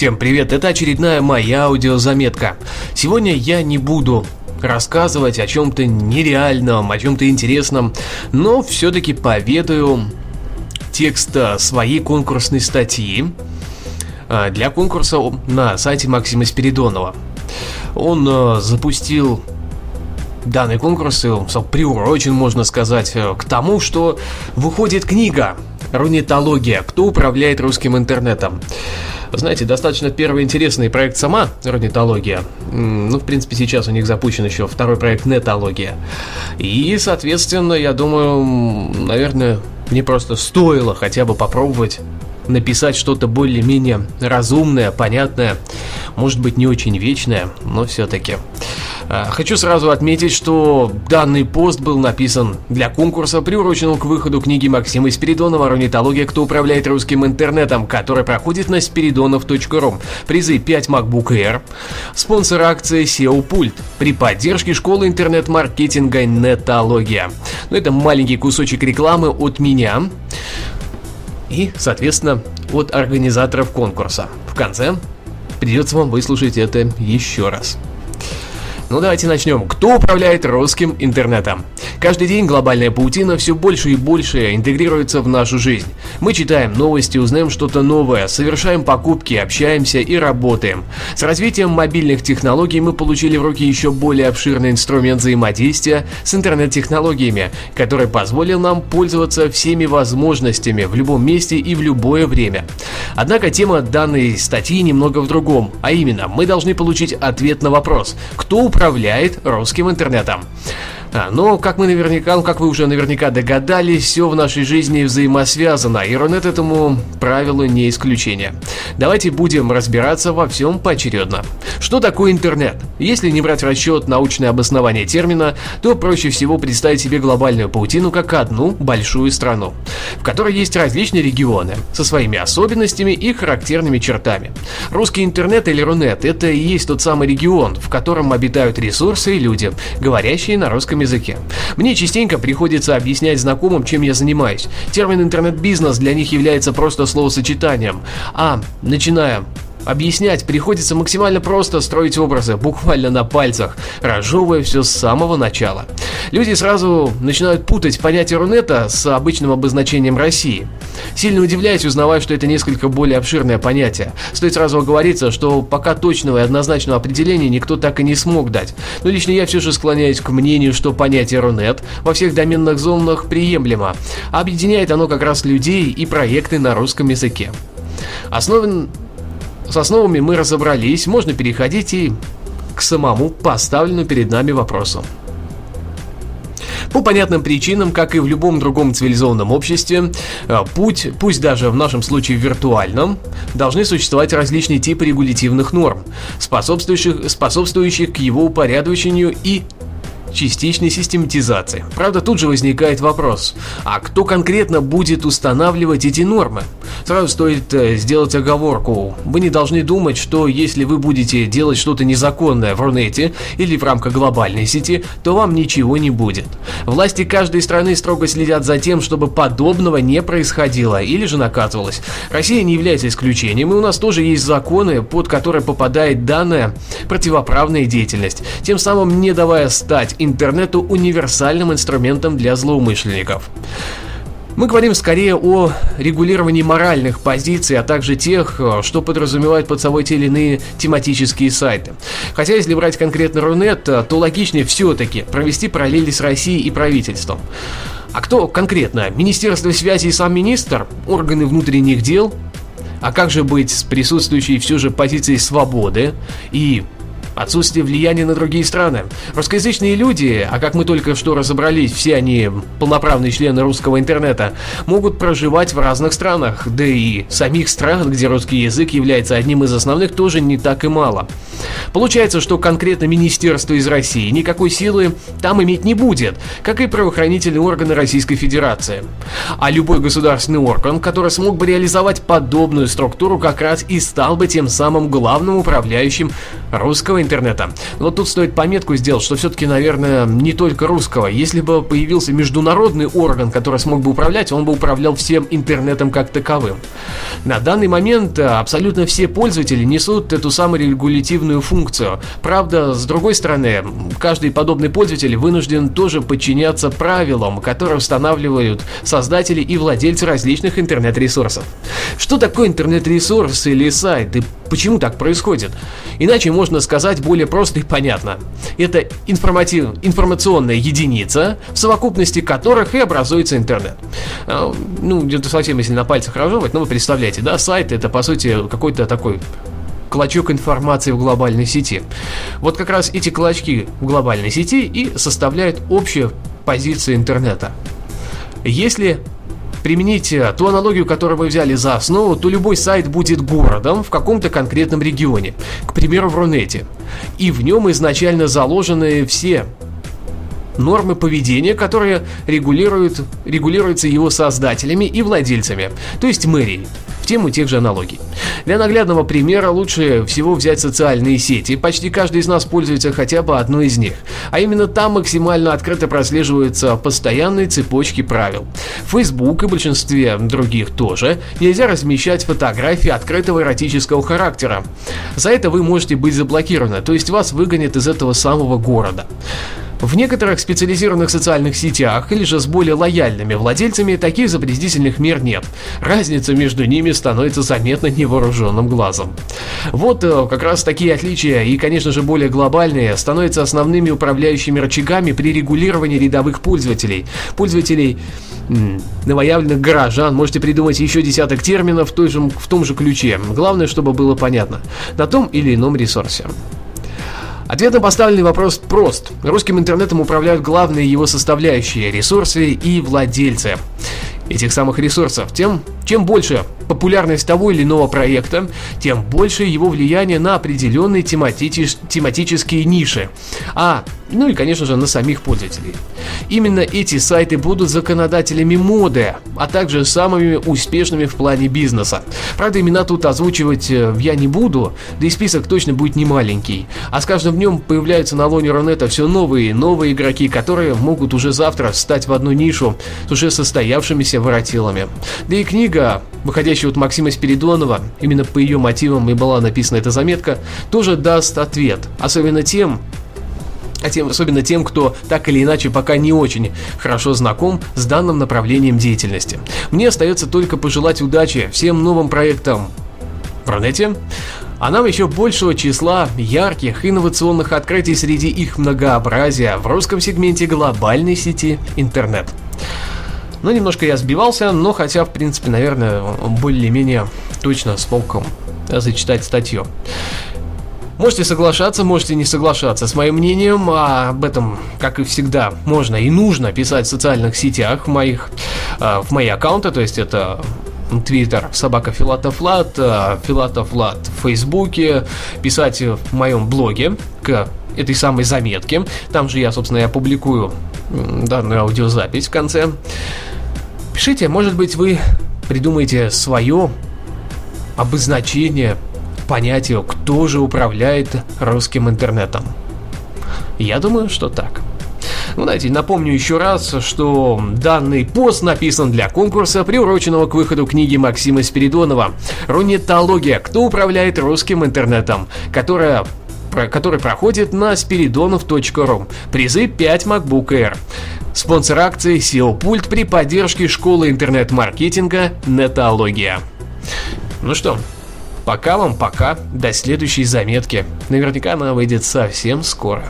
Всем привет, это очередная моя аудиозаметка. Сегодня я не буду рассказывать о чем-то нереальном, о чем-то интересном, но все-таки поведаю текст своей конкурсной статьи а, для конкурса на сайте Максима Спиридонова. Он а, запустил данный конкурс, приурочен, можно сказать, к тому, что выходит книга «Рунетология. Кто управляет русским интернетом?». Знаете, достаточно первый интересный проект сама орнитология. Ну, в принципе, сейчас у них запущен еще второй проект нетология. И, соответственно, я думаю, наверное, мне просто стоило хотя бы попробовать написать что-то более-менее разумное, понятное, может быть не очень вечное, но все-таки. А, хочу сразу отметить, что данный пост был написан для конкурса, приуроченного к выходу книги Максима Спиридонова «Орнитология. Кто управляет русским интернетом», который проходит на spiridonov.ru. Призы 5 MacBook Air. Спонсор акции SEO Пульт при поддержке школы интернет-маркетинга Нетология. Ну, это маленький кусочек рекламы от меня и, соответственно, от организаторов конкурса. В конце придется вам выслушать это еще раз. Ну давайте начнем. Кто управляет русским интернетом? Каждый день глобальная паутина все больше и больше интегрируется в нашу жизнь. Мы читаем новости, узнаем что-то новое, совершаем покупки, общаемся и работаем. С развитием мобильных технологий мы получили в руки еще более обширный инструмент взаимодействия с интернет-технологиями, который позволил нам пользоваться всеми возможностями в любом месте и в любое время. Однако тема данной статьи немного в другом, а именно мы должны получить ответ на вопрос, кто управляет русским интернетом. А, но, как мы наверняка, ну, как вы уже наверняка догадались, все в нашей жизни взаимосвязано, и Рунет этому правилу не исключение. Давайте будем разбираться во всем поочередно. Что такое интернет? Если не брать в расчет научное обоснование термина, то проще всего представить себе глобальную паутину как одну большую страну, в которой есть различные регионы со своими особенностями и характерными чертами. Русский интернет или Рунет – это и есть тот самый регион, в котором обитают ресурсы и люди, говорящие на русском русском языке. Мне частенько приходится объяснять знакомым, чем я занимаюсь. Термин интернет-бизнес для них является просто словосочетанием. А, начиная Объяснять приходится максимально просто строить образы, буквально на пальцах, разжевывая все с самого начала. Люди сразу начинают путать понятие Рунета с обычным обозначением России. Сильно удивляюсь, узнавая, что это несколько более обширное понятие. Стоит сразу оговориться, что пока точного и однозначного определения никто так и не смог дать. Но лично я все же склоняюсь к мнению, что понятие Рунет во всех доменных зонах приемлемо. Объединяет оно как раз людей и проекты на русском языке. Основан с основами мы разобрались, можно переходить и к самому поставленному перед нами вопросу. По понятным причинам, как и в любом другом цивилизованном обществе, э, путь, пусть даже в нашем случае виртуальном, должны существовать различные типы регулятивных норм, способствующих, способствующих к его упорядочению и частичной систематизации. Правда, тут же возникает вопрос, а кто конкретно будет устанавливать эти нормы? Сразу стоит э, сделать оговорку. Вы не должны думать, что если вы будете делать что-то незаконное в Рунете или в рамках глобальной сети, то вам ничего не будет. Власти каждой страны строго следят за тем, чтобы подобного не происходило или же наказывалось. Россия не является исключением, и у нас тоже есть законы, под которые попадает данная противоправная деятельность, тем самым не давая стать интернету универсальным инструментом для злоумышленников. Мы говорим скорее о регулировании моральных позиций, а также тех, э, что подразумевают под собой те или иные тематические сайты. Хотя, если брать конкретно Рунет, э, то логичнее все-таки провести параллели с Россией и правительством. А кто конкретно? Министерство связи и сам министр? Органы внутренних дел? А как же быть с присутствующей все же позицией свободы и отсутствие влияния на другие страны. Русскоязычные люди, а как мы только что разобрались, все они полноправные члены русского интернета, могут проживать в разных странах, да и самих стран, где русский язык является одним из основных, тоже не так и мало. Получается, что конкретно министерство из России никакой силы там иметь не будет, как и правоохранительные органы Российской Федерации. А любой государственный орган, который смог бы реализовать подобную структуру, как раз и стал бы тем самым главным управляющим русского интернета интернета. Вот тут стоит пометку сделать, что все-таки, наверное, не только русского. Если бы появился международный орган, который смог бы управлять, он бы управлял всем интернетом как таковым. На данный момент э, абсолютно все пользователи несут эту самую регулятивную функцию. Правда, с другой стороны, каждый подобный пользователь вынужден тоже подчиняться правилам, которые устанавливают создатели и владельцы различных интернет-ресурсов. Что такое интернет-ресурс или сайт и почему так происходит? Иначе можно сказать более просто и понятно. Это информатив... информационная единица, в совокупности которых и образуется интернет. А, ну, где-то совсем если на пальцах разжевывать, но вы представляете, да, сайт это по сути какой-то такой клочок информации в глобальной сети. Вот как раз эти клочки в глобальной сети и составляют общую позицию интернета. Если применить э, ту аналогию, которую вы взяли за основу, то любой сайт будет городом в каком-то конкретном регионе, к примеру, в Рунете. И в нем изначально заложены все нормы поведения, которые регулируют, регулируются его создателями и владельцами, то есть мэрией в тему тех же аналогий. Для наглядного примера лучше всего взять социальные сети. Почти каждый из нас пользуется хотя бы одной из них. А именно там максимально открыто прослеживаются постоянные цепочки правил. В Facebook и большинстве других тоже нельзя размещать фотографии открытого эротического характера. За это вы можете быть заблокированы, то есть вас выгонят из этого самого города. В некоторых специализированных социальных сетях или же с более лояльными владельцами таких запретительных мер нет. Разница между ними становится заметна невооруженным глазом. Вот э, как раз такие отличия и, конечно же, более глобальные становятся основными управляющими рычагами при регулировании рядовых пользователей. Пользователей новоявленных горожан, можете придумать еще десяток терминов в, той же, в том же ключе. Главное, чтобы было понятно на том или ином ресурсе. Ответ на поставленный вопрос прост. Русским интернетом управляют главные его составляющие – ресурсы и владельцы этих самых ресурсов. Тем, чем больше популярность того или иного проекта, тем больше его влияние на определенные тематич, тематические ниши. А, ну и, конечно же, на самих пользователей. Именно эти сайты будут законодателями моды, а также самыми успешными в плане бизнеса. Правда, имена тут озвучивать э, я не буду, да и список точно будет не маленький. А с каждым днем появляются на лоне Рунета все новые и новые игроки, которые могут уже завтра встать в одну нишу с уже состоявшимися воротилами. Да и книга, выходящая от Максима Спиридонова, именно по ее мотивам и была написана эта заметка, тоже даст ответ. Особенно тем, а тем, особенно тем, кто так или иначе пока не очень хорошо знаком с данным направлением деятельности. Мне остается только пожелать удачи всем новым проектам в Рунете, а нам еще большего числа ярких инновационных открытий среди их многообразия в русском сегменте глобальной сети интернет. Ну, немножко я сбивался, но хотя, в принципе, наверное, более-менее точно смог зачитать статью. Можете соглашаться, можете не соглашаться с моим мнением, а об этом, как и всегда, можно и нужно писать в социальных сетях в моих, э, в мои аккаунты, то есть это Твиттер, собака Филатов Лат, э, Филатов Лат в Фейсбуке, писать в моем блоге к этой самой заметке. Там же я, собственно, я публикую данную аудиозапись в конце. Пишите, может быть, вы придумаете свое обозначение понятию, кто же управляет русским интернетом. Я думаю, что так. Ну, знаете, напомню еще раз, что данный пост написан для конкурса, приуроченного к выходу книги Максима Спиридонова «Рунетология. Кто управляет русским интернетом?», которая который проходит на spiridonov.ru. Призы 5 MacBook Air. Спонсор акции SEO Пульт при поддержке школы интернет-маркетинга Нетология. Ну что, Пока вам пока, до следующей заметки. Наверняка она выйдет совсем скоро.